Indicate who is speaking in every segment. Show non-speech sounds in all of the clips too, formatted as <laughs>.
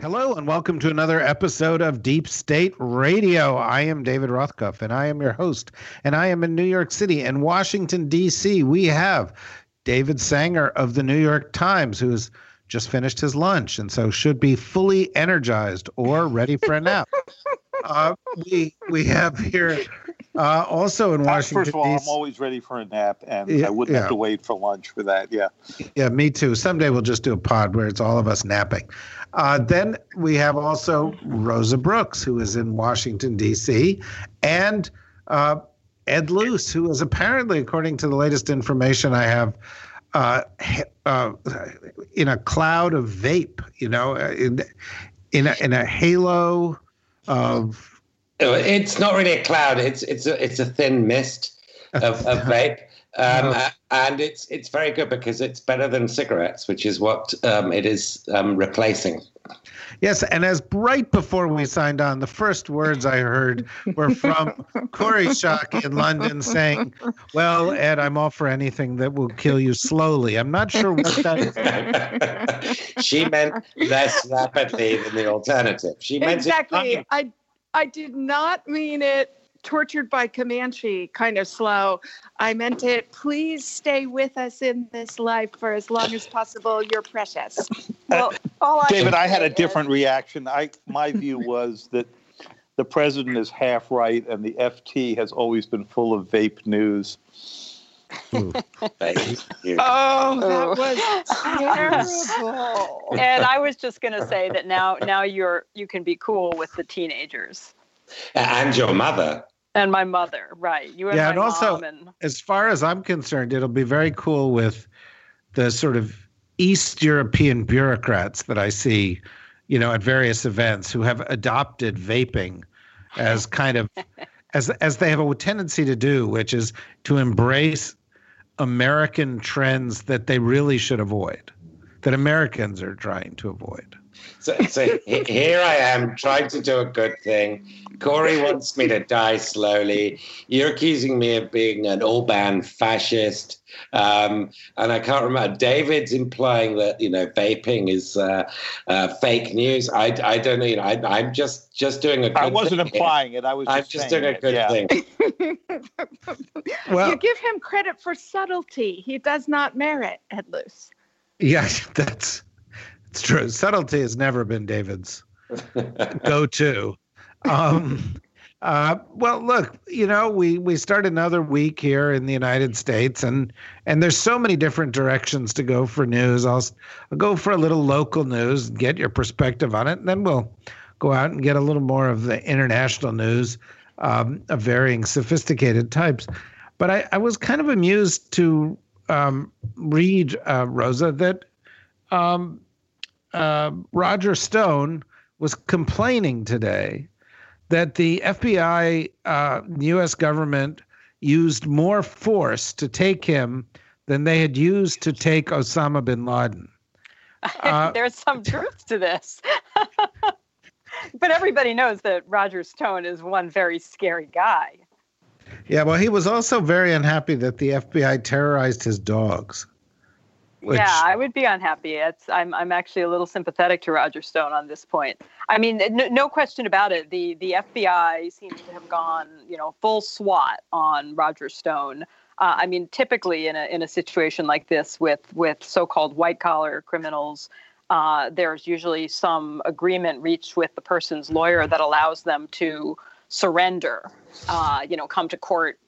Speaker 1: Hello, and welcome to another episode of Deep State Radio. I am David Rothkopf, and I am your host. And I am in New York City and Washington, D.C. We have David Sanger of the New York Times, who has just finished his lunch and so should be fully energized or ready for a nap. <laughs> uh, we we have here uh, also in Washington.
Speaker 2: First of all, I'm always ready for a nap, and yeah, I wouldn't yeah. have to wait for lunch for that. Yeah.
Speaker 1: Yeah, me too. Someday we'll just do a pod where it's all of us napping. Uh, then we have also Rosa Brooks, who is in Washington D.C., and uh, Ed Luce, who is apparently, according to the latest information I have, uh, uh, in a cloud of vape, you know, uh, in in a, in a halo of.
Speaker 3: It's not really a cloud. It's it's a it's a thin mist of, of vape, um, no. and it's it's very good because it's better than cigarettes, which is what um, it is um, replacing.
Speaker 1: Yes, and as right before we signed on, the first words I heard were from <laughs> Kori Schake in London saying, Well, Ed, I'm all for anything that will kill you slowly. I'm not sure what that
Speaker 3: is. <laughs> she meant less rapidly than the alternative. She meant
Speaker 4: exactly. I I did not mean it tortured by Comanche kind of slow. I meant it, please stay with us in this life for as long as possible. You're precious.
Speaker 2: Uh, well, I David, I had a different is, reaction. I my view <laughs> was that the president is half right and the FT has always been full of vape news. <laughs>
Speaker 4: oh, that oh. was terrible.
Speaker 5: And I was just going to say that now, now you're you can be cool with the teenagers
Speaker 3: and your mother
Speaker 5: and my mother, right? You and
Speaker 1: yeah,
Speaker 5: and
Speaker 1: also,
Speaker 5: and...
Speaker 1: as far as I'm concerned, it'll be very cool with the sort of East European bureaucrats that I see, you know, at various events who have adopted vaping as <laughs> kind of as as they have a tendency to do, which is to embrace American trends that they really should avoid, that Americans are trying to avoid.
Speaker 3: So, so here I am trying to do a good thing. Kori wants me to die slowly. You're accusing me of being an Orban fascist. Um, and I can't remember. David's implying that you know vaping is uh, uh, fake news. I, I don't know. You know I, am just just doing a. Good thing. I
Speaker 2: wasn't
Speaker 3: thing
Speaker 2: implying it. I was.
Speaker 3: I'm just, doing a good yeah. thing. <laughs>
Speaker 4: well, you give him credit for subtlety. He does not merit Ed Luce.
Speaker 1: Yeah, <laughs> that's it's true. Subtlety has never been David's <laughs> go-to. Um, uh, well, look, you know, we we start another week here in the United States, and and there's so many different directions to go for news. I'll, I'll go for a little local news, get your perspective on it, and then we'll go out and get a little more of the international news um, of varying sophisticated types. But I, I was kind of amused to um, read, uh, Rosa, that um, uh, Roger Stone was complaining today that the FBI, uh, U.S. government, used more force to take him than they had used to take Osama bin Laden. <laughs>
Speaker 5: Uh, There's some truth to this. <laughs> but everybody knows that Roger Stone is one very scary guy.
Speaker 1: Yeah, well, he was also very unhappy that the FBI terrorized his dogs.
Speaker 5: Which... Yeah, I would be unhappy. It's I'm I'm actually a little sympathetic to Roger Stone on this point. I mean, no, no question about it. The the FBI seems to have gone, you know, full SWAT on Roger Stone. Uh, I mean, typically in a in a situation like this with with so-called white collar criminals, uh, there's usually some agreement reached with the person's lawyer that allows them to surrender. Uh, you know, come to court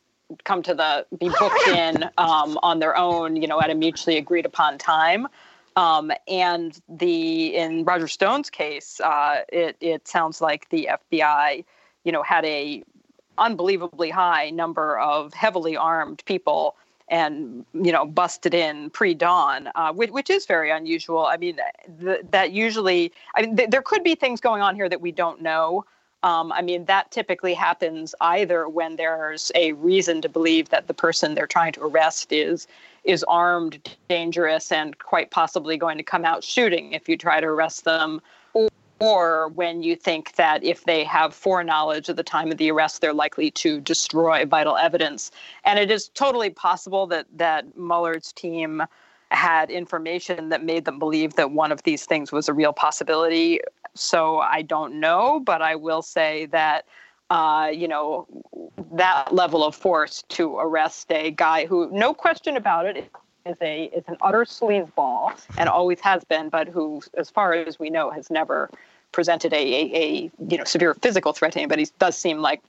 Speaker 5: come to the be booked in <laughs> um, on their own, you know, at a mutually agreed upon time. Um, and the in Roger Stone's case, uh, it it sounds like the FBI, you know, had a unbelievably high number of heavily armed people and you know busted in pre-dawn, uh, which, which is very unusual. I mean, th- that usually, I mean, th- there could be things going on here that we don't know. Um, I mean, that typically happens either when there's a reason to believe that the person they're trying to arrest is is armed, dangerous, and quite possibly going to come out shooting if you try to arrest them, or when you think that if they have foreknowledge at the time of the arrest, they're likely to destroy vital evidence. And it is totally possible that that Mueller's team had information that made them believe that one of these things was a real possibility. So I don't know, but I will say that. Uh, you know, that level of force to arrest a guy who, no question about it, is a is an utter sleazeball and always has been, but who, as far as we know, has never presented a, a, a you know severe physical threat to anybody does seem like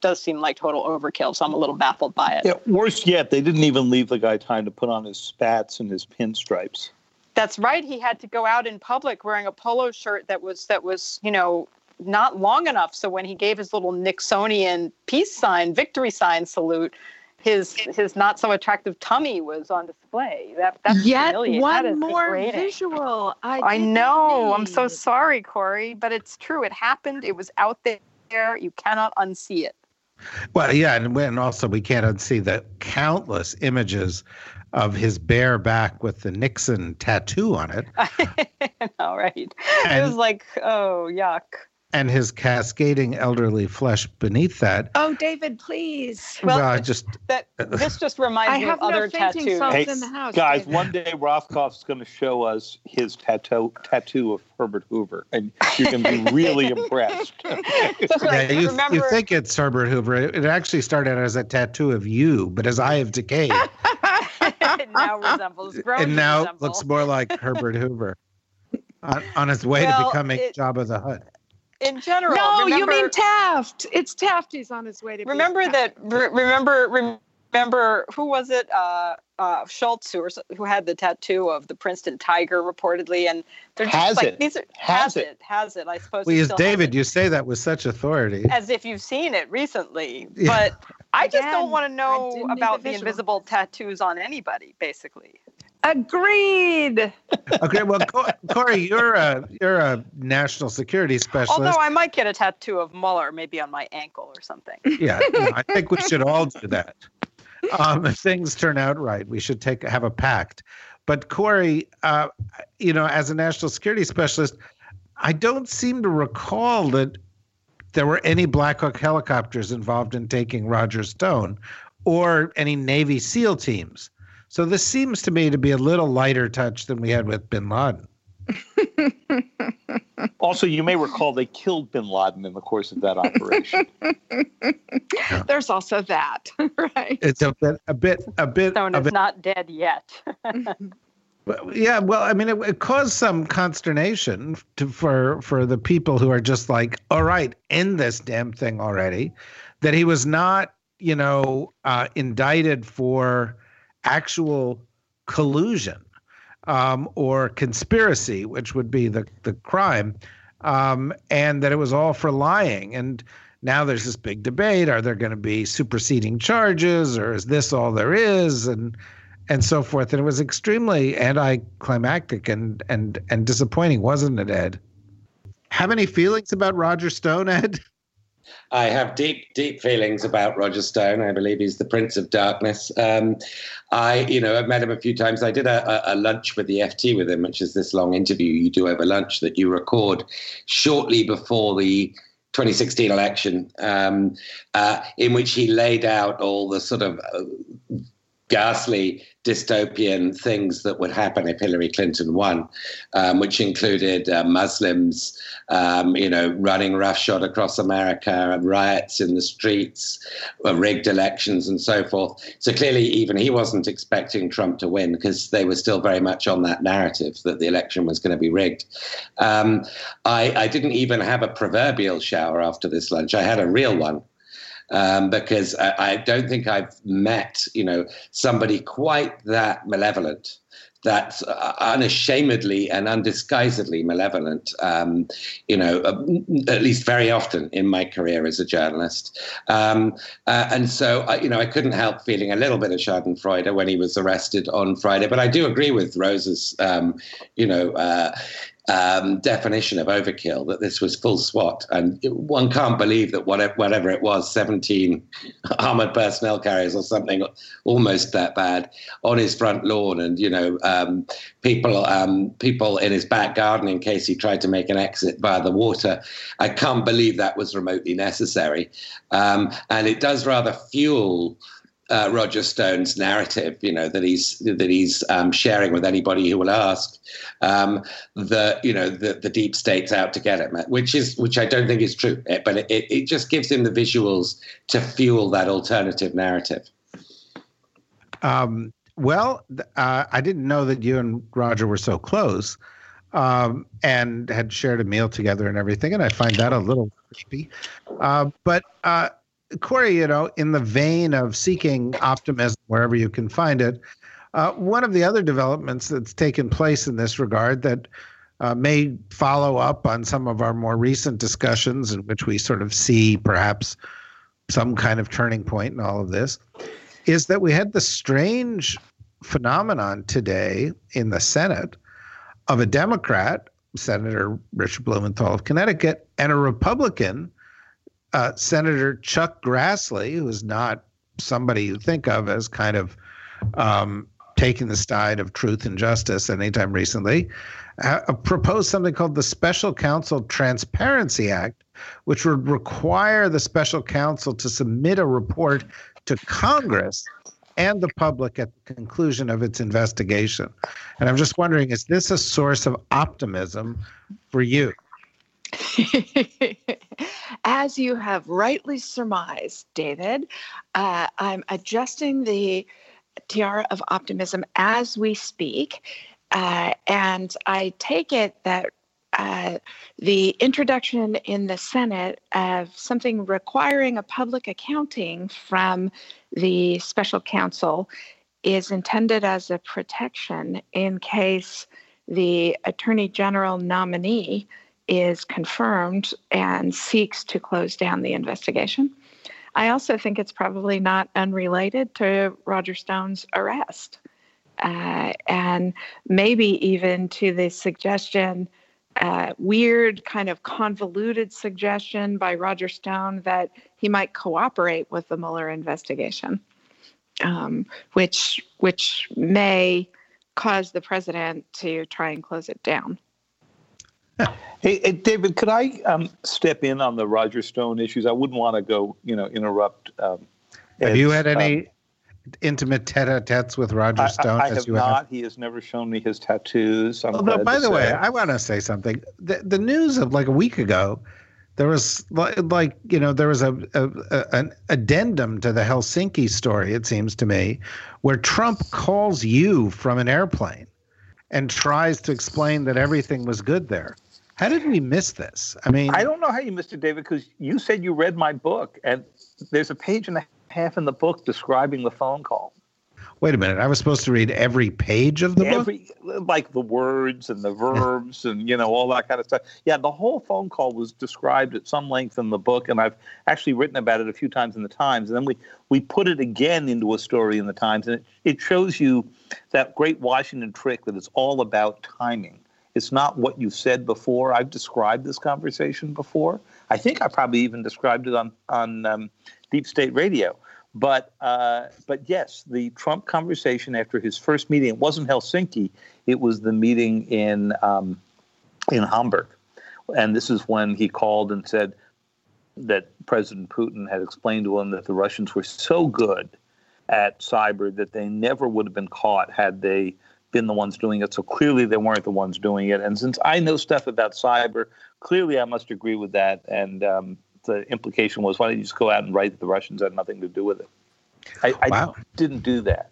Speaker 5: does seem like total overkill. So I'm a little baffled by it.
Speaker 2: Yeah, worse yet, they didn't even leave the guy time to put on his spats and his pinstripes.
Speaker 5: That's right. He had to go out in public wearing a polo shirt that was that was you know not long enough. So when he gave his little Nixonian peace sign, victory sign salute, his his not so attractive tummy was on display. That that's
Speaker 4: yet one more visual. I,
Speaker 5: I know. I'm so sorry, Kori, but it's true. It happened. It was out there. You cannot unsee it.
Speaker 1: Well, yeah, and, and also we can't unsee the countless images of his bare back with the Nixon tattoo on it. <laughs>
Speaker 5: All right. And, it was like, oh, yuck
Speaker 1: and his cascading elderly flesh beneath that.
Speaker 4: Oh, David, please.
Speaker 5: Well, well just that this just reminds me of no other tattoos.
Speaker 2: Hey, house, guys, David. one day Rothkopf's going to show us his tattoo tattoo of Herbert Hoover, and you're going to be really <laughs> impressed. <laughs>
Speaker 1: yeah, you, remember... you think it's Herbert Hoover. It actually started as a tattoo of you, but as I have decayed,
Speaker 5: it now resembles. <laughs>
Speaker 1: And now resemble. looks more like Herbert <laughs> Hoover. On, on his way well, to becoming it, Jabba the Hutt
Speaker 5: in general.
Speaker 4: No, remember, you mean Taft. It's Taft. He's on his way to.
Speaker 5: Remember that. Re- remember. Remember who was it? Uh, uh, Schultz, who, was, who had the tattoo of the Princeton Tiger, reportedly, and
Speaker 2: they're just has
Speaker 5: like
Speaker 2: it.
Speaker 5: these are has, has it. it has it. I suppose.
Speaker 1: Well, David, you say that with such authority,
Speaker 5: as if you've seen it recently, yeah. but. I just Again, don't want to know about the, the invisible tattoos on anybody, basically.
Speaker 4: Agreed.
Speaker 1: okay, well, Kori, you're a you're a national security specialist.
Speaker 5: Although I might get a tattoo of Mueller, maybe on my ankle or something.
Speaker 1: Yeah, I think we should all do that. <laughs> <laughs> Um, if things turn out right, we should take have a pact. But Kori, uh, you know, as a national security specialist, I don't seem to recall that there were any Black Hawk helicopters involved in taking Roger Stone, or any Navy SEAL teams. So this seems to me to be a little lighter touch than we had with bin Laden. <laughs>
Speaker 2: also, you may recall they killed bin Laden in the course of that operation. <laughs>
Speaker 4: There's also that, <laughs> right?
Speaker 1: It's a bit, a bit, a bit.
Speaker 5: Stone is not dead yet. <laughs>
Speaker 1: yeah, well, I mean, it, it caused some consternation to, for for the people who are just like, all right, end this damn thing already. That he was not, you know, uh, indicted for actual collusion um, or conspiracy, which would be the, the crime, um, and that it was all for lying. And now there's this big debate: are there going to be superseding charges, or is this all there is? And and so forth. And it was extremely anticlimactic and and and disappointing, wasn't it, Ed? Have any feelings about Roger Stone, Ed? <laughs>
Speaker 3: I have deep, deep feelings about Roger Stone. I believe he's the Prince of Darkness. Um, I, you know, I've met him a few times. I did a, a, lunch with the FT with him, which is this long interview you do over lunch that you record shortly before the 2016 election, um, uh, in which he laid out all the sort of uh, ghastly dystopian things that would happen if Hillary Clinton won, um, which included uh, Muslims, um, you know, running roughshod across America, riots in the streets, uh, rigged elections, and so forth. So clearly, even he wasn't expecting Trump to win because they were still very much on that narrative that the election was going to be rigged. Um, I, I didn't even have a proverbial shower after this lunch. I had a real one um, because I, I, don't think I've met, you know, somebody quite that malevolent that's uh, unashamedly and undisguisedly malevolent. Um, you know, uh, at least very often in my career as a journalist, um, uh, and so uh, you know, I couldn't help feeling a little bit of Schadenfreude when he was arrested on Friday. But I do agree with Rosa's, um, you know uh, um, definition of overkill that this was full SWAT, and one can't believe that whatever, whatever it was, 17 <laughs> armored personnel carriers or something almost that bad on his front lawn, and you know um, people um, people in his back garden in case he tried to make an exit via the water. I can't believe that was remotely necessary, um, and it does rather fuel uh, Roger Stone's narrative, you know, that he's that he's um, sharing with anybody who will ask, um, the you know the the deep state's out to get him, which is which I don't think is true, eh, but it, it just gives him the visuals to fuel that alternative narrative.
Speaker 1: Um, well, uh, I didn't know that you and Roger were so close. Um, and had shared a meal together and everything. And I find that a little creepy. Uh, but uh, Kori, you know, in the vein of seeking optimism wherever you can find it, uh, one of the other developments that's taken place in this regard that uh, may follow up on some of our more recent discussions in which we sort of see perhaps some kind of turning point in all of this is that we had the strange phenomenon today in the Senate of a Democrat, Senator Richard Blumenthal of Connecticut, and a Republican uh, Senator Chuck Grassley, who is not somebody you think of as kind of um, taking the side of truth and justice anytime recently, uh, proposed something called the Special Counsel Transparency Act, which would require the special counsel to submit a report to Congress and the public at the conclusion of its investigation. And I'm just wondering is this a source of optimism for you? <laughs>
Speaker 4: As you have rightly surmised, David, uh, I'm adjusting the tiara of optimism as we speak. Uh, and I take it that uh, the introduction in the Senate of something requiring a public accounting from the special counsel is intended as a protection in case the attorney general nominee is confirmed and seeks to close down the investigation. I also think it's probably not unrelated to Roger Stone's arrest. Uh, and maybe even to the suggestion, uh, weird, kind of convoluted suggestion by Roger Stone that he might cooperate with the Mueller investigation, um, which which may cause the president to try and close it down.
Speaker 2: Hey, hey, David, could I um, step in on the Roger Stone issues? I wouldn't want to go, you know, interrupt. Um,
Speaker 1: have you had any um, intimate tete-a-tetes with Roger Stone?
Speaker 2: I, I have not. Have? He has never shown me his tattoos. I'm
Speaker 1: Although, by the say. way, I want to say something. The, the news of like a week ago, there was like, like you know, there was a, a, a an addendum to the Helsinki story. It seems to me, where Trump calls you from an airplane and tries to explain that everything was good there. How did we miss this? I mean,
Speaker 2: I don't know how you missed it, David, because you said you read my book, and there's a page and a half in the book describing the phone call.
Speaker 1: Wait a minute. I was supposed to read every page of the every,
Speaker 2: book? Like the words and the verbs and, you know, all that kind of stuff. Yeah, the whole phone call was described at some length in the book, and I've actually written about it a few times in the Times. And then we, we put it again into a story in the Times, and it, it shows you that great Washington trick that it's all about timing. It's not what you said before. I've described this conversation before. I think I probably even described it on on um, Deep State Radio. But uh, but yes, the Trump conversation after his first meeting it wasn't Helsinki. It was the meeting in um, in Hamburg, and this is when he called and said that President Putin had explained to him that the Russians were so good at cyber that they never would have been caught had they been the ones doing it. So clearly they weren't the ones doing it. And since I know stuff about cyber, clearly I must agree with that. And um, the implication was, why don't you just go out and write that the Russians had nothing to do with it? I, I wow. didn't do that.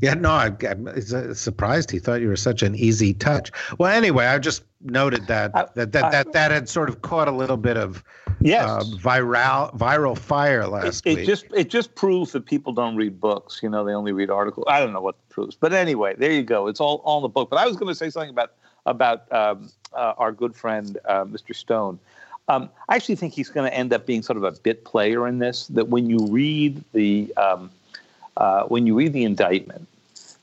Speaker 1: Yeah, no, I, am surprised he thought you were such an easy touch. Well, anyway, I just noted that I, that that, I, that that had sort of caught a little bit of yes. uh, viral viral fire last
Speaker 2: it,
Speaker 1: it
Speaker 2: week. just it just proves that people don't read books. You know, they only read articles. I don't know what proves, but anyway, there you go. It's all all in the book. But I was going to say something about about um, uh, our good friend uh, Mr. Stone. Um, I actually think he's going to end up being sort of a bit player in this. That when you read the um, uh, when you read the indictment,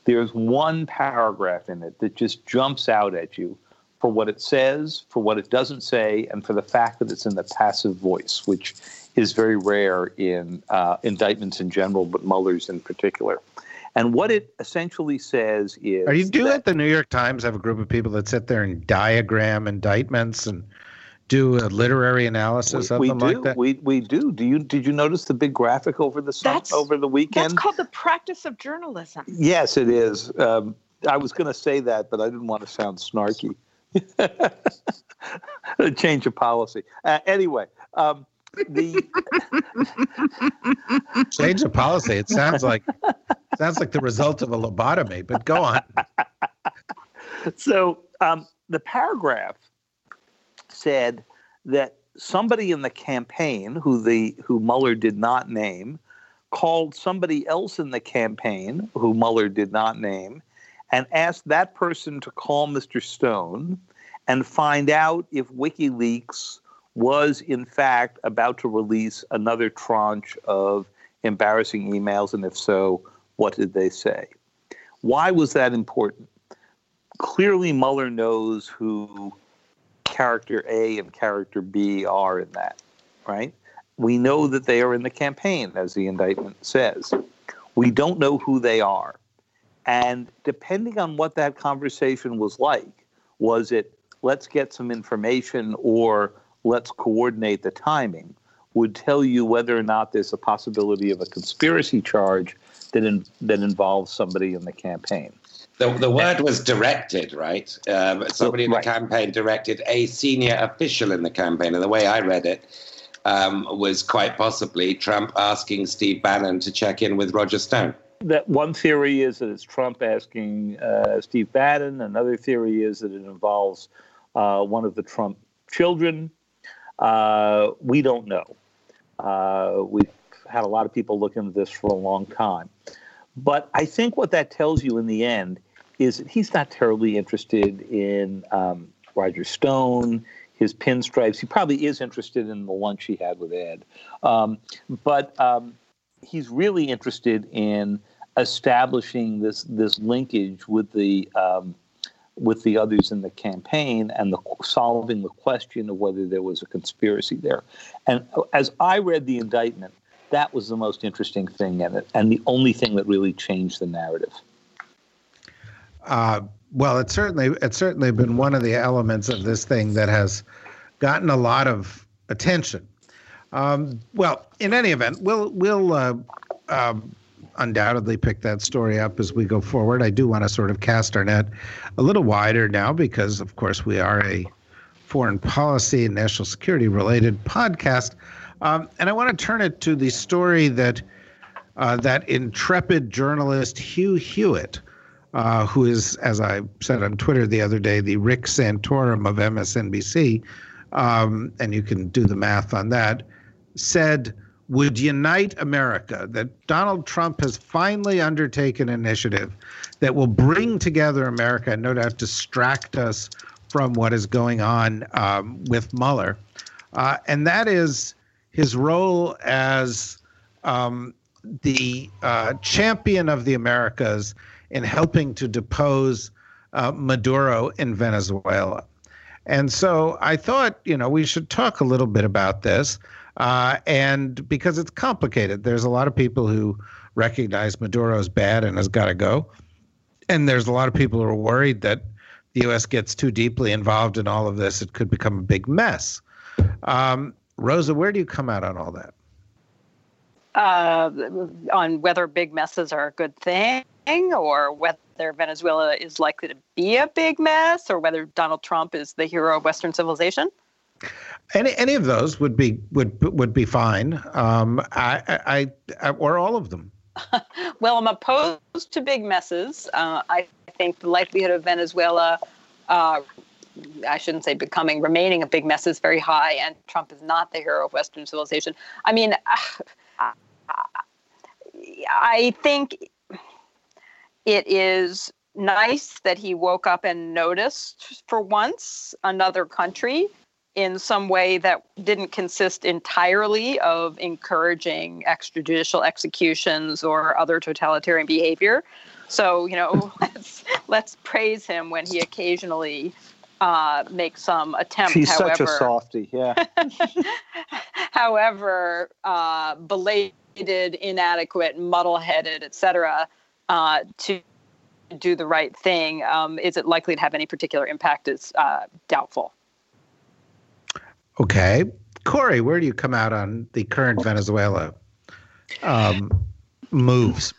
Speaker 2: there's one paragraph in it that just jumps out at you for what it says, for what it doesn't say, and for the fact that it's in the passive voice, which is very rare in uh, indictments in general, but Mueller's in particular. And what it essentially says is
Speaker 1: Are you do that the New York Times have a group of people that sit there and diagram indictments and do a literary analysis
Speaker 2: we,
Speaker 1: of
Speaker 2: we
Speaker 1: them
Speaker 2: do,
Speaker 1: like that?
Speaker 2: We we do. Do you did you notice the big graphic over the sun, over the weekend?
Speaker 4: That's called the practice of journalism.
Speaker 2: Yes, it is. Um, I was going to say that, but I didn't want to sound snarky. A change of policy. Uh, anyway, um, the <laughs>
Speaker 1: Change of policy. It sounds like sounds like the result of a lobotomy. But go on.
Speaker 2: so um, the paragraph said that somebody in the campaign, who the who Mueller did not name, called somebody else in the campaign, who Mueller did not name, and asked that person to call Mr. Stone and find out if WikiLeaks was in fact about to release another tranche of embarrassing emails, and if so, what did they say? Why was that important? Clearly, Mueller knows who character A and character B are in that, right? We know that they are in the campaign, as the indictment says. We don't know who they are. And depending on what that conversation was like, was it let's get some information or let's coordinate the timing, would tell you whether or not there's a possibility of a conspiracy charge that, in, that involves somebody in the campaign.
Speaker 3: The, the word was directed, right? Um, somebody in the
Speaker 2: Right.
Speaker 3: campaign directed a senior official in the campaign. And the way I read it um, was quite possibly Trump asking Steve Bannon to check in with Roger Stone.
Speaker 2: That one theory is that it's Trump asking uh, Steve Bannon. Another theory is that it involves uh, one of the Trump children. Uh, we don't know. Uh, we've had a lot of people look into this for a long time. But I think what that tells you in the end is that he's not terribly interested in um, Roger Stone, his pinstripes. He probably is interested in the lunch he had with Ed. Um, but um, he's really interested in establishing this this linkage with the um, with the others in the campaign and the solving the question of whether there was a conspiracy there. And as I read the indictment, that was the most interesting thing in it, and the only thing that really changed the narrative.
Speaker 1: Uh, well, it's certainly it's certainly been one of the elements of this thing that has gotten a lot of attention. Um, well, in any event, we'll we'll uh, um, undoubtedly pick that story up as we go forward. I do want to sort of cast our net a little wider now because, of course, we are a foreign policy and national security related podcast, um, and I want to turn it to the story that uh, that intrepid journalist Hugh Hewitt uh, who is, as I said on Twitter the other day, the Rick Santorum of MSNBC, um, and you can do the math on that, said would unite America, that Donald Trump has finally undertaken an initiative that will bring together America and no doubt distract us from what is going on um, with Mueller. Uh, and that is his role as um, the uh, champion of the Americas in helping to depose uh, Maduro in Venezuela. And so I thought, you know, we should talk a little bit about this. Uh, and because it's complicated, there's a lot of people who recognize Maduro is bad and has got to go. And there's a lot of people who are worried that the U.S. gets too deeply involved in all of this, it could become a big mess. Um, Rosa, where do you come out on all that?
Speaker 5: Uh, on whether big messes are a good thing or whether Venezuela is likely to be a big mess or whether Donald Trump is the hero of Western civilization?
Speaker 1: Any any of those would be would would be fine. Um, I, I, I or all of them. <laughs>
Speaker 5: well, I'm opposed to big messes. Uh, I think the likelihood of Venezuela uh, I shouldn't say becoming, remaining a big mess is very high, and Trump is not the hero of Western civilization. I mean, I think it is nice that he woke up and noticed for once another country in some way that didn't consist entirely of encouraging extrajudicial executions or other totalitarian behavior. So, you know, <laughs> let's let's praise him when he occasionally uh, makes some attempt.
Speaker 2: She's
Speaker 5: however,
Speaker 2: such a softie, yeah. <laughs>
Speaker 5: however, uh, belated, inadequate, muddle-headed, etc., uh, to do the right thing. Um, is it likely to have any particular impact? Is uh, doubtful.
Speaker 1: Okay, Kori, where do you come out on the current Venezuela um, moves?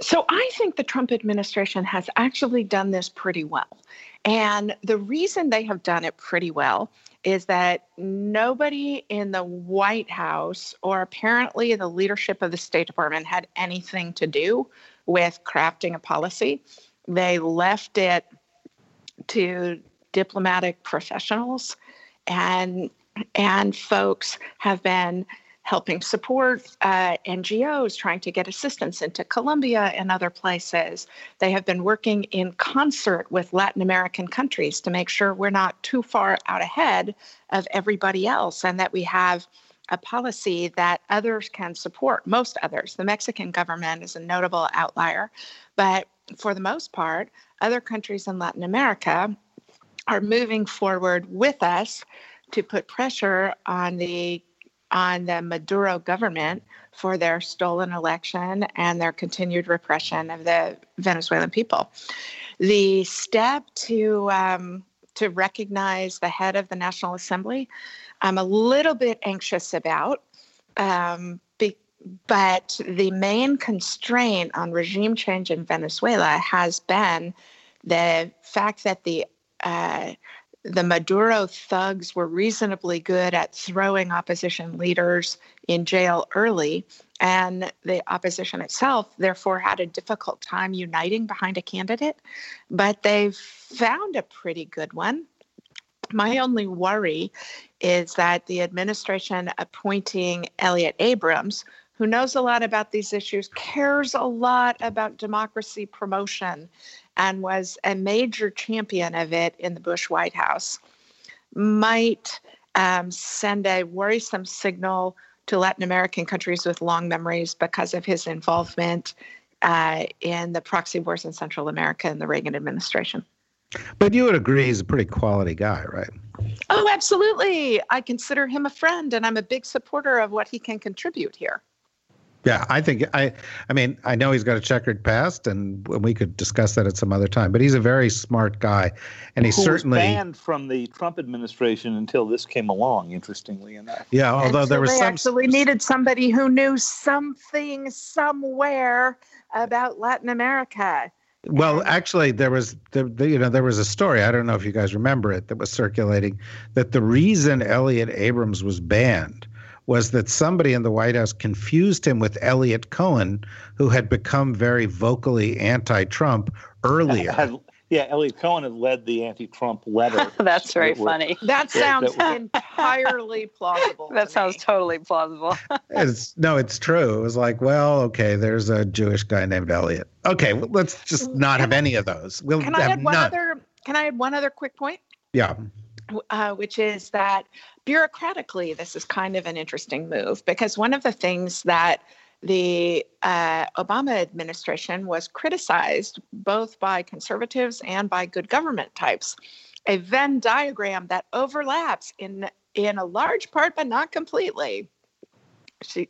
Speaker 4: So I think the Trump administration has actually done this pretty well. And the reason they have done it pretty well is that nobody in the White House or apparently the leadership of the State Department had anything to do with crafting a policy. They left it to diplomatic professionals and and folks have been helping support uh, NGOs trying to get assistance into Colombia and other places. They have been working in concert with Latin American countries to make sure we're not too far out ahead of everybody else and that we have a policy that others can support, most others. The Mexican government is a notable outlier, but for the most part, other countries in Latin America are moving forward with us to put pressure on the on the Maduro government for their stolen election and their continued repression of the Venezuelan people. The step to um, to recognize the head of the National Assembly, I'm a little bit anxious about. Um, be, but the main constraint on regime change in Venezuela has been the fact that the uh, the Maduro thugs were reasonably good at throwing opposition leaders in jail early, and the opposition itself, therefore, had a difficult time uniting behind a candidate. But they've found a pretty good one. My only worry is that the administration appointing Elliott Abrams, who knows a lot about these issues, cares a lot about democracy promotion and was a major champion of it in the Bush White House, might um, send a worrisome signal to Latin American countries with long memories because of his involvement uh, in the proxy wars in Central America in the Reagan administration.
Speaker 1: But you would agree he's a pretty quality guy, right?
Speaker 4: Oh, absolutely. I consider him a friend, and I'm a big supporter of what he can contribute here.
Speaker 1: Yeah, I think I. I mean, I know he's got a checkered past, and we could discuss that at some other time. But he's a very smart guy, and he
Speaker 2: Who
Speaker 1: certainly
Speaker 2: was banned from the Trump administration until this came along. Interestingly enough.
Speaker 1: Yeah, although there was
Speaker 4: they
Speaker 1: some.
Speaker 4: actually needed somebody who knew something somewhere about Latin America.
Speaker 1: Well, actually, there was the, the, you know there was a story. I don't know if you guys remember it that was circulating that the reason Elliott Abrams was banned was that somebody in the White House confused him with Eliot Cohen, who had become very vocally anti-Trump earlier. <laughs>
Speaker 2: Yeah, Eliot Cohen had led the anti-Trump letter. <laughs>
Speaker 5: That's very
Speaker 2: that were-
Speaker 5: funny.
Speaker 4: That sounds <laughs>
Speaker 2: that
Speaker 4: entirely plausible.
Speaker 5: That
Speaker 4: to
Speaker 5: sounds
Speaker 4: me.
Speaker 5: totally plausible.
Speaker 1: It's no, it's true. It was like, well, okay, there's a Jewish guy named Elliot. Okay, well, let's just not have any of those. We'll
Speaker 4: Can I
Speaker 1: have
Speaker 4: add one
Speaker 1: none.
Speaker 4: other? Can I add one other quick point?
Speaker 1: Yeah.
Speaker 4: uh, which is that bureaucratically, this is kind of an interesting move because one of the things that the uh, Obama administration was criticized both by conservatives and by good government types. A Venn diagram that overlaps in in a large part, but not completely. She,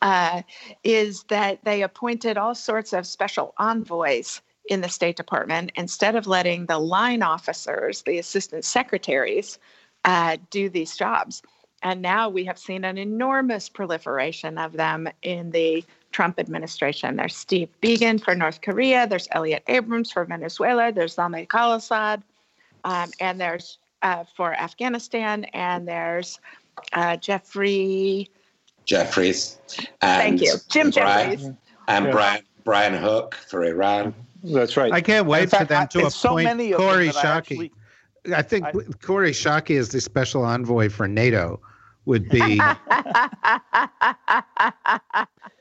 Speaker 4: uh, is that they appointed all sorts of special envoys in the State Department instead of letting the line officers, the assistant secretaries, uh, do these jobs. And now we have seen an enormous proliferation of them in the Trump administration. There's Steve Biegun for North Korea, there's Elliott Abrams for Venezuela, there's Zalmay Khalilzad, um, and there's uh, for Afghanistan, and there's uh, Jeffrey.
Speaker 3: Jeffries. And
Speaker 4: Thank you, Jim
Speaker 3: Brian,
Speaker 4: Jeffries.
Speaker 3: And
Speaker 2: Yeah.
Speaker 3: Brian, Brian Hook for Iran.
Speaker 2: That's right.
Speaker 1: I can't wait
Speaker 2: fact,
Speaker 1: for them
Speaker 2: I-
Speaker 1: to
Speaker 2: it's so
Speaker 1: appoint
Speaker 2: many of
Speaker 1: Corey
Speaker 2: that I
Speaker 1: Shockey.
Speaker 2: Actually-
Speaker 1: I think I, Kori Schake is the special envoy for NATO would be. <laughs>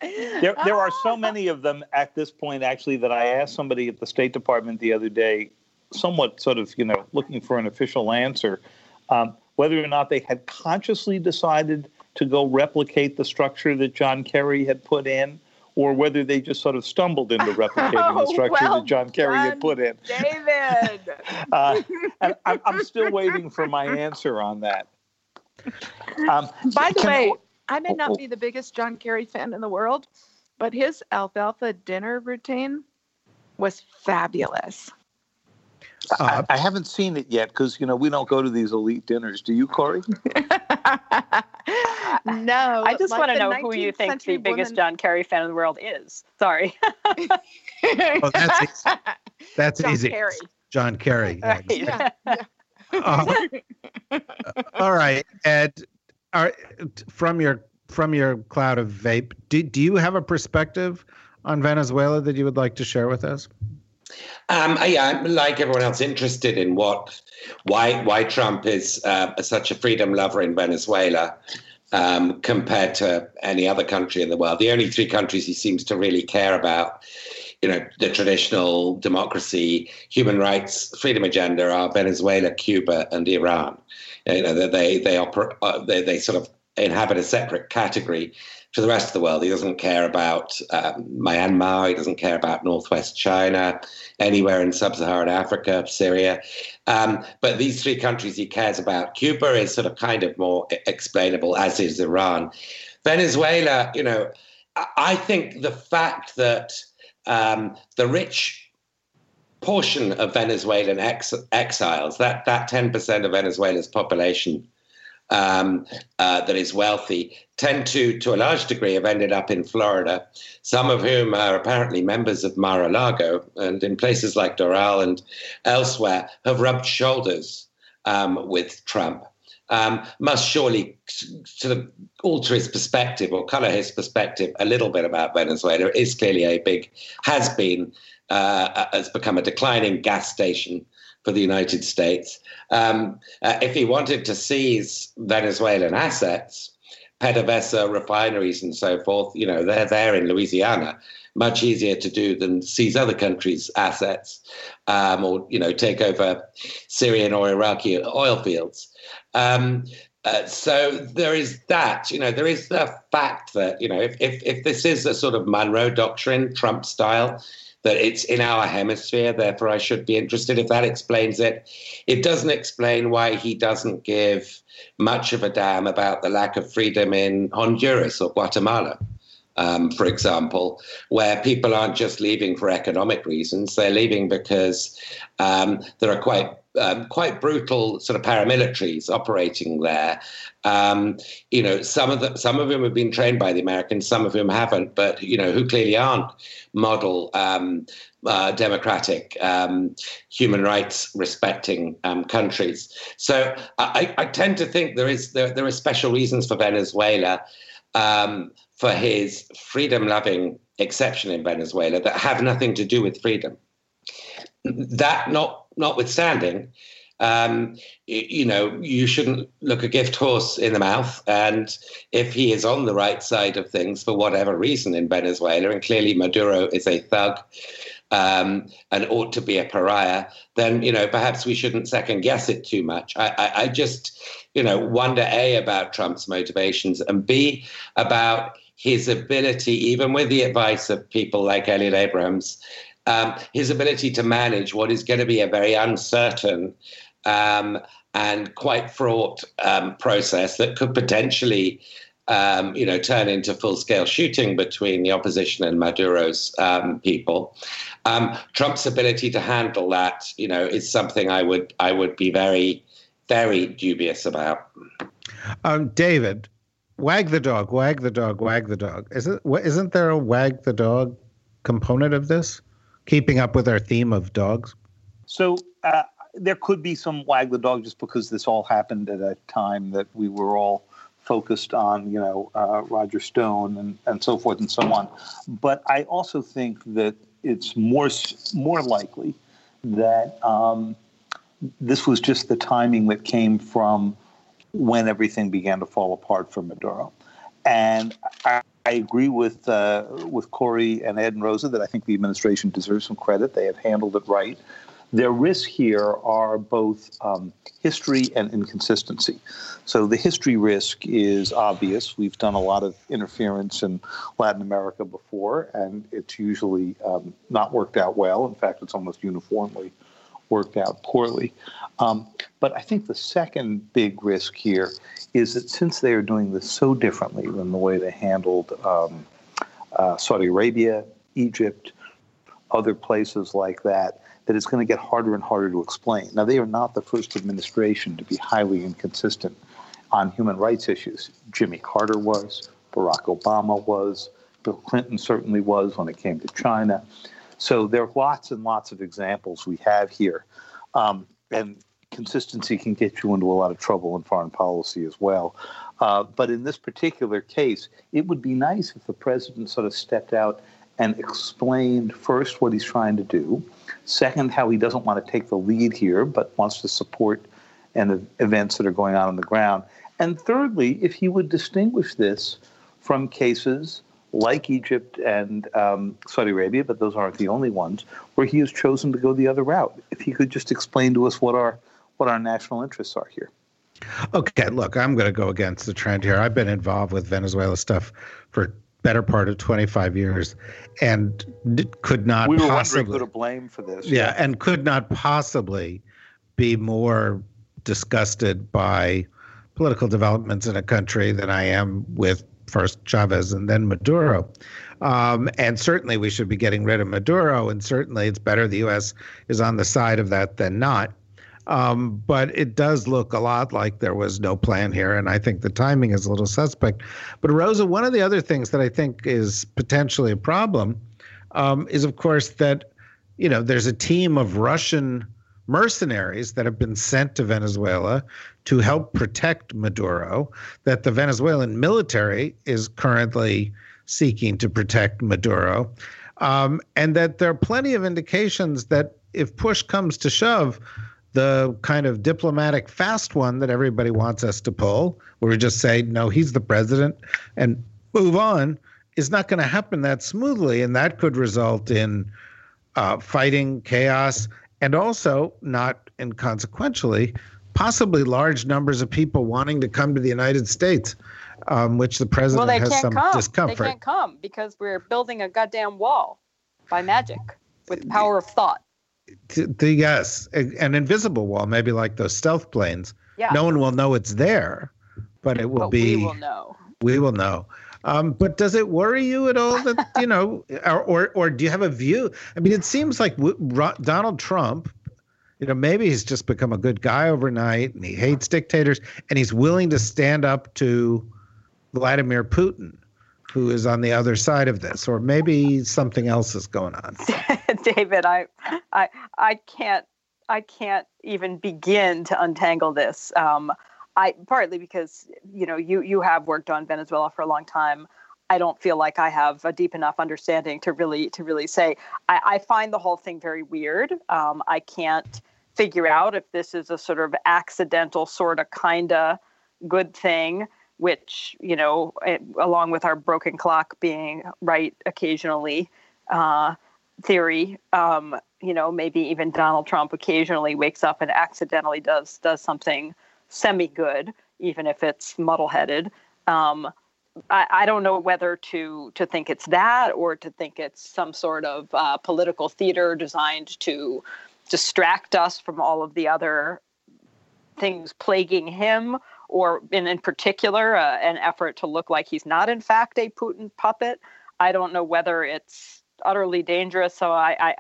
Speaker 2: there, there are so many of them at this point, actually, that I asked somebody at the State Department the other day, somewhat sort of, you know, looking for an official answer, um, whether or not they had consciously decided to go replicate the structure that John Kerry had put in or whether they just sort of stumbled into <laughs> replicating
Speaker 4: oh,
Speaker 2: the structure
Speaker 4: well
Speaker 2: that John Kerry
Speaker 4: done,
Speaker 2: had put in.
Speaker 4: David. <laughs>
Speaker 2: uh, and I'm, I'm, <laughs> still waiting for my answer on that.
Speaker 4: Um, By the way, I may not oh, oh. be the biggest John Kerry fan in the world, but his alfalfa dinner routine was fabulous.
Speaker 2: Uh, I, I, haven't seen it yet because you know we don't go to these elite dinners. Do you, Kori? <laughs>
Speaker 4: no.
Speaker 5: I just like want to know who you think the biggest woman... John Kerry fan in the world is. Sorry. <laughs>
Speaker 1: oh, that's easy. That's
Speaker 4: John
Speaker 1: easy.
Speaker 4: Kerry.
Speaker 1: John Kerry.
Speaker 4: Right. Yeah. yeah. <laughs>
Speaker 1: Uh, all right, Ed. Are, from your from your cloud of vape, do, do you have a perspective on Venezuela that you would like to share with us?
Speaker 3: Um, I, I'm like everyone else interested in what why why Trump is uh, such a freedom lover in Venezuela um, compared to any other country in the world. The only three countries he seems to really care about, you know, the traditional democracy, human rights, freedom agenda are Venezuela, Cuba, and Iran. You know, they they operate uh, they, they sort of inhabit a separate category to the rest of the world. He doesn't care about um, Myanmar. He doesn't care about Northwest China, anywhere in sub Saharan Africa, Syria. Um, but these three countries he cares about. Cuba is sort of kind of more explainable, as is Iran. Venezuela, you know, I think the fact that um, the rich portion of Venezuelan ex- exiles, that, that 10% of Venezuela's population um, uh, that is wealthy tend to, to a large degree, have ended up in Florida, some of whom are apparently members of Mar-a-Lago, and in places like Doral and elsewhere have rubbed shoulders um, with Trump. Um, must surely sort of alter his perspective or color his perspective a little bit about Venezuela. It is clearly a big, has been, uh, has become a declining gas station for the United States. Um, uh, if he wanted to seize Venezuelan assets, PDVSA refineries and so forth, you know, they're there in Louisiana. Much easier to do than seize other countries' assets um, or, you know, take over Syrian or Iraqi oil fields. Um, uh, so there is that, you know, there is the fact that, you know, if, if, if this is a sort of Monroe Doctrine, Trump style, that it's in our hemisphere, therefore I should be interested. If that explains it, it doesn't explain why he doesn't give much of a damn about the lack of freedom in Honduras or Guatemala. Um, for example, where people aren't just leaving for economic reasons, they're leaving because um, there are quite um, quite brutal sort of paramilitaries operating there. Um, you know, some of them, some of them have been trained by the Americans, some of them haven't, but you know, who clearly aren't model um, uh, democratic, um, human rights respecting um, countries. So I, I, tend to think there is there, there are special reasons for Venezuela um, for his freedom loving exception in Venezuela that have nothing to do with freedom. That not notwithstanding, um, you know, you shouldn't look a gift horse in the mouth. And if he is on the right side of things for whatever reason in Venezuela, and clearly Maduro is a thug um, and ought to be a pariah, then you know perhaps we shouldn't second guess it too much. I, I, I just, you know, wonder a about Trump's motivations and b about his ability, even with the advice of people like Elliott Abrams, um, his ability to manage what is going to be a very uncertain um, and quite fraught um, process that could potentially, um, you know, turn into full-scale shooting between the opposition and Maduro's um, people. Um, Trump's ability to handle that, you know, is something I would I would be very, very dubious about.
Speaker 1: David, wag the dog, wag the dog, wag the dog. Isn't isn't there a wag the dog component of this? keeping up with our theme of dogs?
Speaker 2: So uh, there could be some wag the dog just because this all happened at a time that we were all focused on, you know, uh, Roger Stone and, and so forth and so on. But I also think that it's more more likely that um, this was just the timing that came from when everything began to fall apart for Maduro. And I, I agree with uh, with Kori and Ed and Rosa that I think the administration deserves some credit. They have handled it right. Their risks here are both um, history and inconsistency. So the history risk is obvious. We've done a lot of interference in Latin America before, and it's usually um, not worked out well. In fact, it's almost uniformly worked out poorly. Um, but I think the second big risk here is that since they are doing this so differently than the way they handled um, uh, Saudi Arabia, Egypt, other places like that, that it's going to get harder and harder to explain. Now, they are not the first administration to be highly inconsistent on human rights issues. Jimmy Carter was, Barack Obama was, Bill Clinton certainly was when it came to China. So there are lots and lots of examples we have here. Um, and consistency can get you into a lot of trouble in foreign policy as well. Uh, but in this particular case, it would be nice if the president sort of stepped out and explained first what he's trying to do, second, how he doesn't want to take the lead here, but wants to support and the events that are going on on the ground. And thirdly, if he would distinguish this from cases like Egypt and um, Saudi Arabia, but those aren't the only ones, where he has chosen to go the other route. If he could just explain to us what our what our national interests are here.
Speaker 1: Okay, look, I'm going to go against the trend here. I've been involved with Venezuela stuff for better part of 25 years and could not
Speaker 2: we were
Speaker 1: possibly
Speaker 2: who to blame for this
Speaker 1: yeah, yeah and could not possibly be more disgusted by political developments in a country than I am with first Chavez and then Maduro. Um, and certainly we should be getting rid of Maduro, and certainly it's better the U.S. is on the side of that than not. Um, but it does look a lot like there was no plan here, and I think the timing is a little suspect. But Rosa, one of the other things that I think is potentially a problem um, is, of course, that you know there's a team of Russian mercenaries that have been sent to Venezuela to help protect Maduro. That the Venezuelan military is currently seeking to protect Maduro, um, and that there are plenty of indications that if push comes to shove the kind of diplomatic fast one that everybody wants us to pull, where we just say, no, he's the president and move on, is not going to happen that smoothly. And that could result in uh, fighting, chaos, and also, not inconsequentially, possibly large numbers of people wanting to come to the United States. Um, which the president
Speaker 5: well,
Speaker 1: has some
Speaker 5: come.
Speaker 1: discomfort.
Speaker 5: They can't come because we're building a goddamn wall by magic with the power of thought
Speaker 1: the, yes, an invisible wall, maybe like those stealth planes. Yeah. No one will know it's there, but it will
Speaker 5: but
Speaker 1: be.
Speaker 5: We will know.
Speaker 1: We will know. Um, but does it worry you at all that you know, <laughs> or, or, or do you have a view? I mean, it seems like Donald Trump, you know, maybe he's just become a good guy overnight, and he hates dictators, and he's willing to stand up to Vladimir Putin who is on the other side of this, or maybe something else is going on. <laughs>
Speaker 5: David, I, I, I can't, I can't even begin to untangle this. Um, I partly because you know you you have worked on Venezuela for a long time. I don't feel like I have a deep enough understanding to really to really say. I, I find the whole thing very weird. Um, I can't figure out if this is a sort of accidental, sort of, kinda good thing which you know, it, along with our broken clock being right occasionally, uh, theory, um, you know, maybe even Donald Trump occasionally wakes up and accidentally does does something semi good, even if it's muddle headed. Um, I, I, don't know whether to to think it's that or to think it's some sort of uh, political theater designed to distract us from all of the other things plaguing him or in, in particular, uh, an effort to look like he's not, in fact, a Putin puppet. I don't know whether it's utterly dangerous. So I, I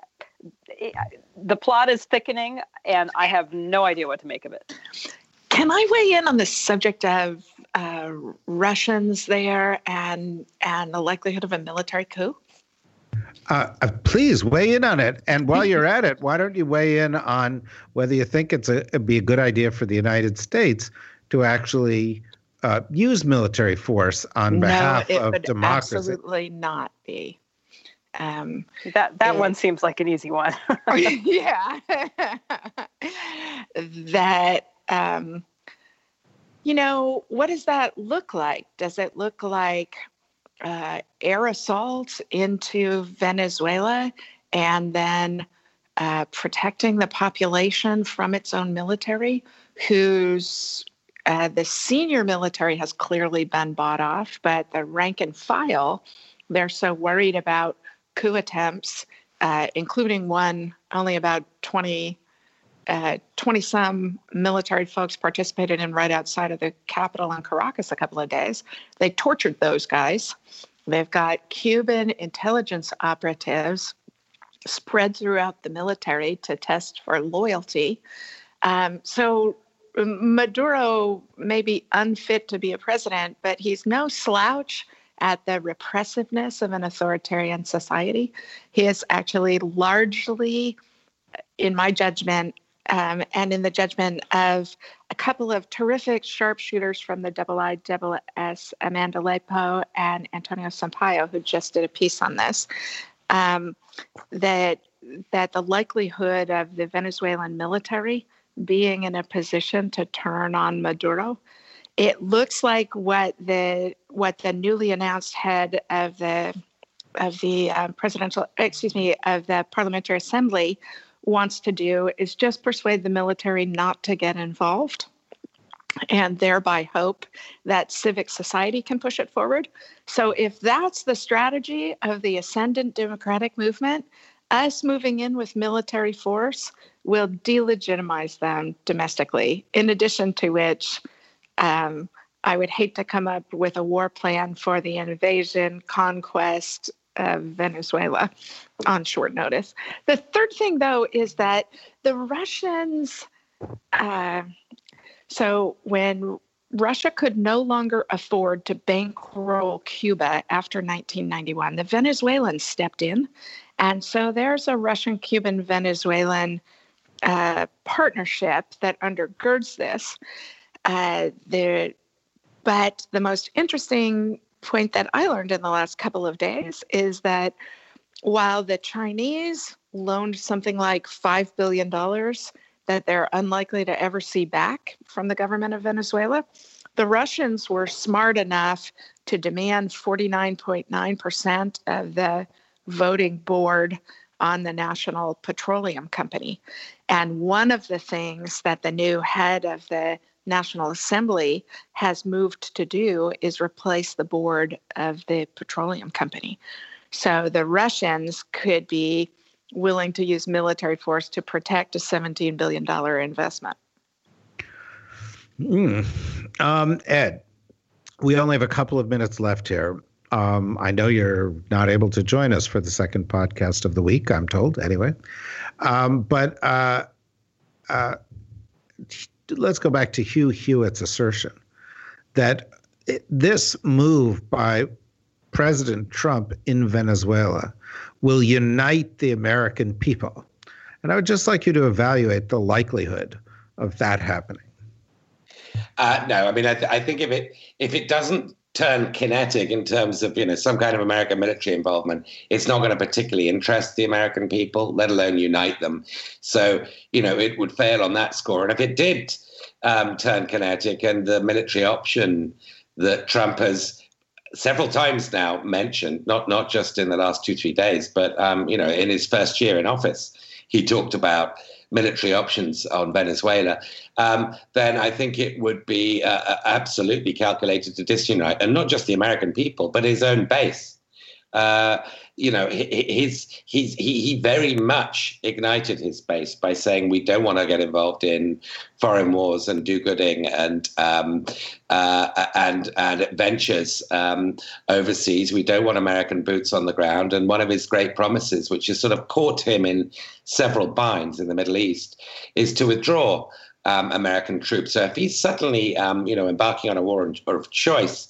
Speaker 5: the plot is thickening, and I have no idea what to make of it.
Speaker 4: Can I weigh in on the subject of uh, Russians there and and the likelihood of a military coup?
Speaker 1: Uh, uh, please weigh in on it. And while <laughs> you're at it, why don't you weigh in on whether you think it's a it'd be a good idea for the United States to actually uh, use military force on behalf
Speaker 4: no,
Speaker 1: of
Speaker 4: would
Speaker 1: democracy?
Speaker 4: Absolutely not be.
Speaker 5: Um, that that it, one seems like an easy one. <laughs>
Speaker 4: yeah. <laughs> that um, you know what does that look like? Does it look like uh, air assault into Venezuela and then uh, protecting the population from its own military, whose uh, the senior military has clearly been bought off, but the rank and file, they're so worried about coup attempts, uh, including one only about 20 uh, 20 some military folks participated in right outside of the capital in Caracas a couple of days. They tortured those guys. They've got Cuban intelligence operatives spread throughout the military to test for loyalty. Um, so Maduro may be unfit to be a president, but he's no slouch at the repressiveness of an authoritarian society. He is actually largely, in my judgment, um, and in the judgment of a couple of terrific sharpshooters from the Double I Double S, Amanda Lepo and Antonio Sampaio, who just did a piece on this, um, that that the likelihood of the Venezuelan military being in a position to turn on Maduro, it looks like what the what the newly announced head of the of the um, presidential, excuse me, of the parliamentary assembly wants to do is just persuade the military not to get involved and thereby hope that civic society can push it forward. So, if that's the strategy of the ascendant democratic movement, us moving in with military force will delegitimize them domestically, in addition to which, um, I would hate to come up with a war plan for the invasion, conquest, of Venezuela on short notice. The third thing, though, is that the Russians, uh, so when Russia could no longer afford to bankroll Cuba after 1991, the Venezuelans stepped in. And so there's a Russian Cuban Venezuelan uh, partnership that undergirds this. Uh, the, but the most interesting point that I learned in the last couple of days is that while the Chinese loaned something like $5 billion that they're unlikely to ever see back from the government of Venezuela, the Russians were smart enough to demand 49.9% of the voting board on the National Petroleum Company. And one of the things that the new head of the National Assembly has moved to do is replace the board of the petroleum company. So the Russians could be willing to use military force to protect a $17 billion investment.
Speaker 1: Mm. Um, Ed, we only have a couple of minutes left here. Um, I know you're not able to join us for the second podcast of the week, I'm told, anyway. Um, but uh, uh, let's go back to Hugh Hewitt's assertion that this move by President Trump in Venezuela will unite the American people. And I would just like you to evaluate the likelihood of that happening.
Speaker 3: Uh, no, I mean, I, th- I think if it if it doesn't turn kinetic in terms of you know some kind of American military involvement, it's not going to particularly interest the American people, let alone unite them. So you know it would fail on that score. And if it did um, turn kinetic and the military option that Trump has several times now mentioned, not not just in the last two three days, but um, you know in his first year in office, he talked about military options on Venezuela. Um, then I think it would be uh, uh absolutely calculated to disunite, and not just the American people, but his own base. Uh, you know, his, his, he, he very much ignited his base by saying we don't want to get involved in foreign wars and do-gooding and um, uh, and and ventures um, overseas. We don't want American boots on the ground. And one of his great promises, which has sort of caught him in several binds in the Middle East, is to withdraw. Um, American troops. So if he's suddenly, um, you know, embarking on a war of choice,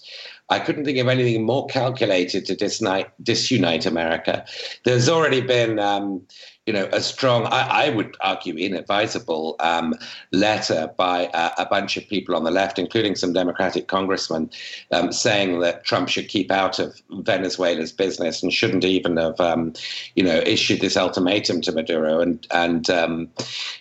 Speaker 3: I couldn't think of anything more calculated to disunite, disunite America. There's already been, um, you know, a strong, I, I would argue, inadvisable um, letter by uh, a bunch of people on the left, including some Democratic congressmen, um, saying that Trump should keep out of Venezuela's business and shouldn't even have, um, you know, issued this ultimatum to Maduro and and um,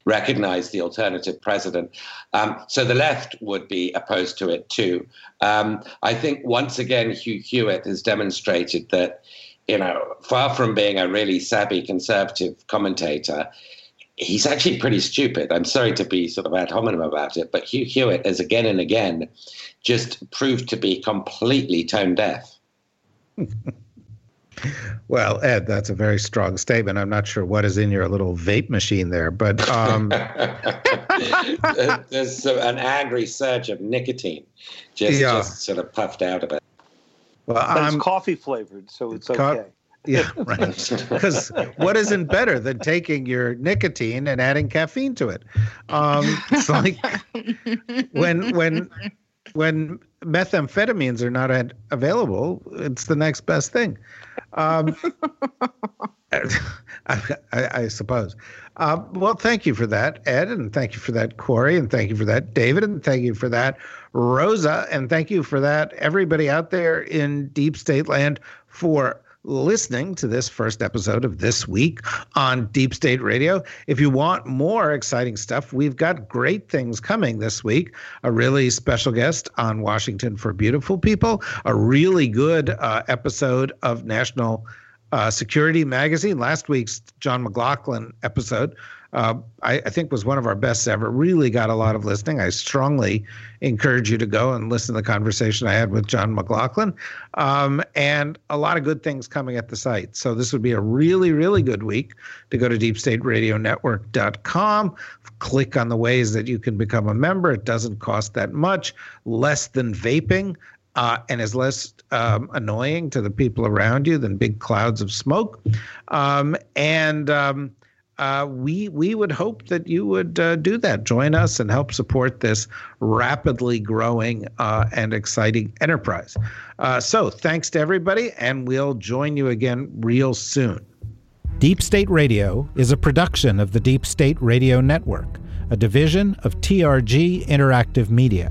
Speaker 3: recognized the alternative president. Um, so the left would be opposed to it too. Um, I think once again, Hugh Hewitt has demonstrated that you know, far from being a really savvy conservative commentator, he's actually pretty stupid. I'm sorry to be sort of ad hominem about it, but Hugh Hewitt has again and again just proved to be completely tone deaf. <laughs>
Speaker 1: well, Ed, that's a very strong statement. I'm not sure what is in your little vape machine there, but um... <laughs>
Speaker 3: there's an angry surge of nicotine just, yeah. just sort of puffed out of it.
Speaker 2: Well, but I'm, it's coffee flavored, so it's co- okay.
Speaker 1: Yeah, <laughs> right. Because what isn't better than taking your nicotine and adding caffeine to it? Um, it's like when when when methamphetamines are not ad- available, it's the next best thing. Um, <laughs> I, I, suppose. Uh, well, thank you for that, Ed, and thank you for that, Kori, and thank you for that, David, and thank you for that, Rosa, and thank you for that, everybody out there in Deep State Land for listening to this first episode of This Week on Deep State Radio. If you want more exciting stuff, we've got great things coming this week. A really special guest on Washington for Beautiful People, a really good uh, episode of National uh, Security Magazine. Last week's John McLaughlin episode, uh, I, I, think, was one of our best ever. Really got a lot of listening. I strongly encourage you to go and listen to the conversation I had with John McLaughlin, um, and a lot of good things coming at the site. So this would be a really, really good week to go to DeepStateRadioNetwork.com. Click on the ways that you can become a member. It doesn't cost that much, less than vaping uh, and is less um, annoying to the people around you than big clouds of smoke. Um, and um, uh, we we would hope that you would uh, do that. Join us and help support this rapidly growing uh, and exciting enterprise. Uh, so thanks to everybody, and we'll join you again real soon.
Speaker 6: Deep State Radio is a production of the Deep State Radio Network, a division of TRG Interactive Media.